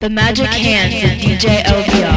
The Magic Hands of DJ LBR.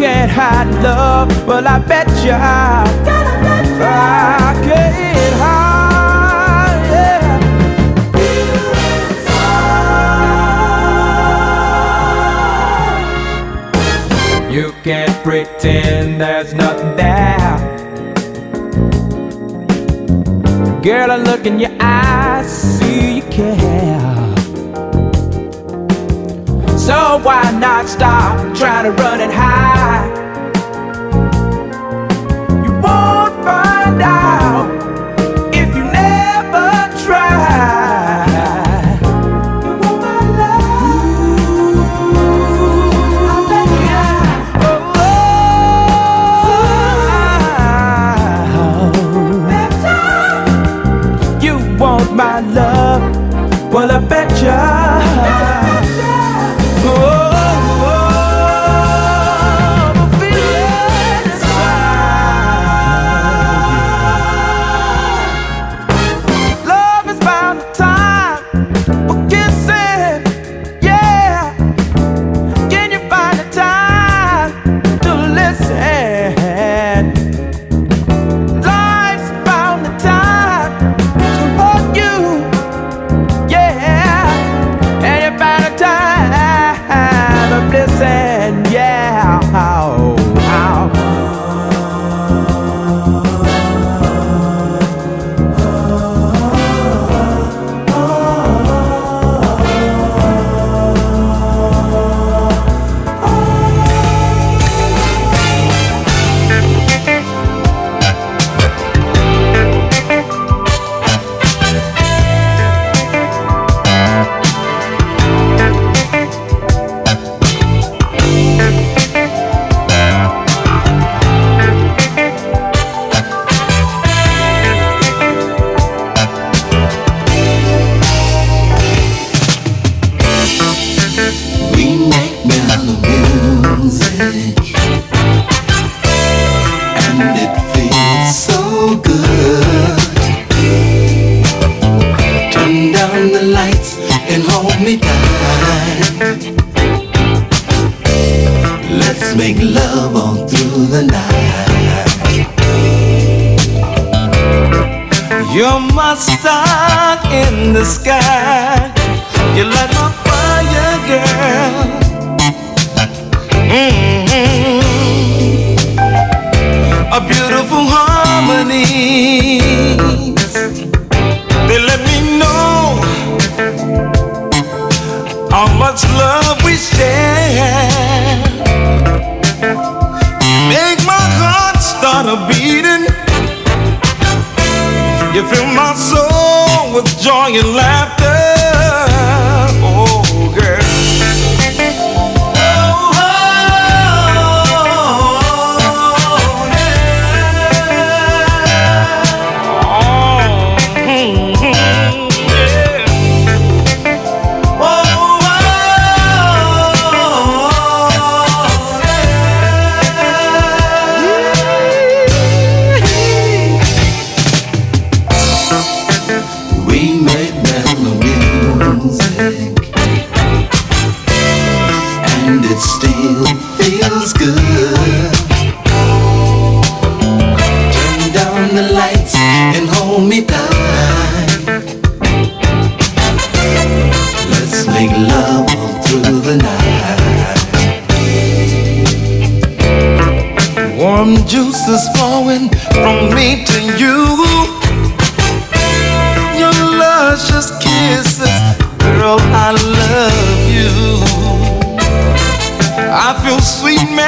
can't hide love, well I bet you I, can't hide. You can't pretend there's nothing there. Girl, I look in your eyes, see you care. So why not stop trying to run and hide?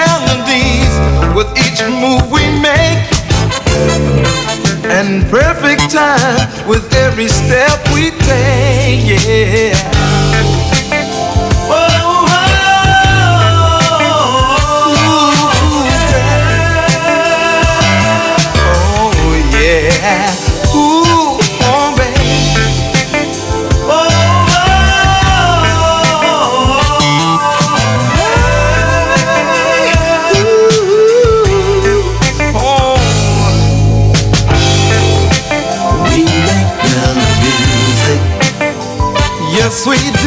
melodies with each move we make. And perfect time with every step we take, yeah. sweet.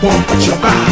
Body, I want your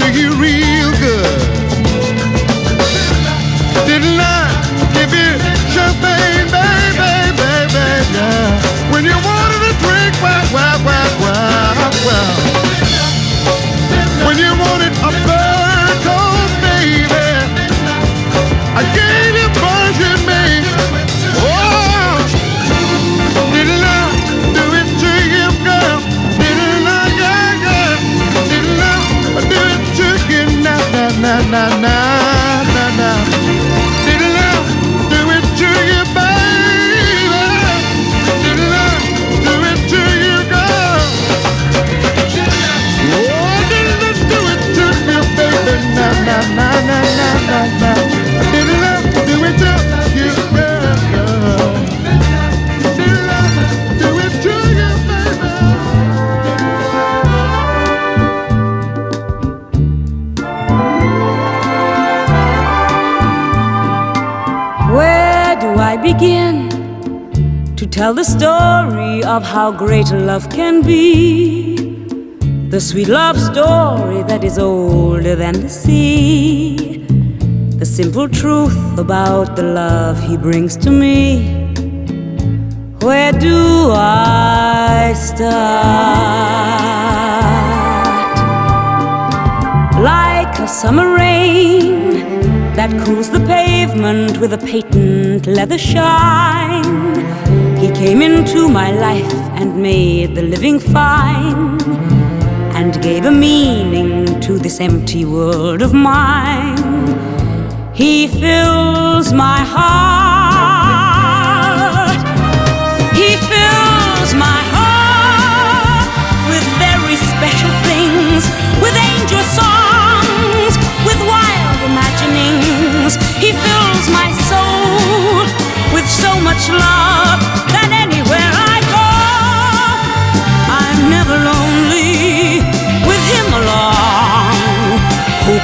love you real good. Didn't I give you champagne, baby, baby, baby? yeah. When you wanted a drink, wow, wow, wow, wow, wow. Tell the story of how great love can be. The sweet love story that is older than the sea. The simple truth about the love he brings to me. Where do I start? Like a summer rain that cools the pavement with a patent leather shine. He came into my life and made the living fine and gave a meaning to this empty world of mine. He fills my heart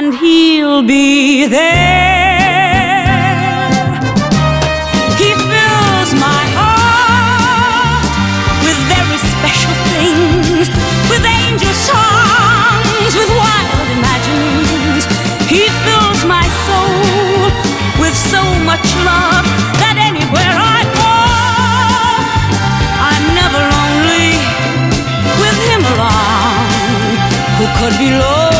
and he'll be there. He fills my heart with very special things, with angel songs, with wild imaginings. He fills my soul with so much love that anywhere I go, I'm never lonely with him along. Who could be lonely?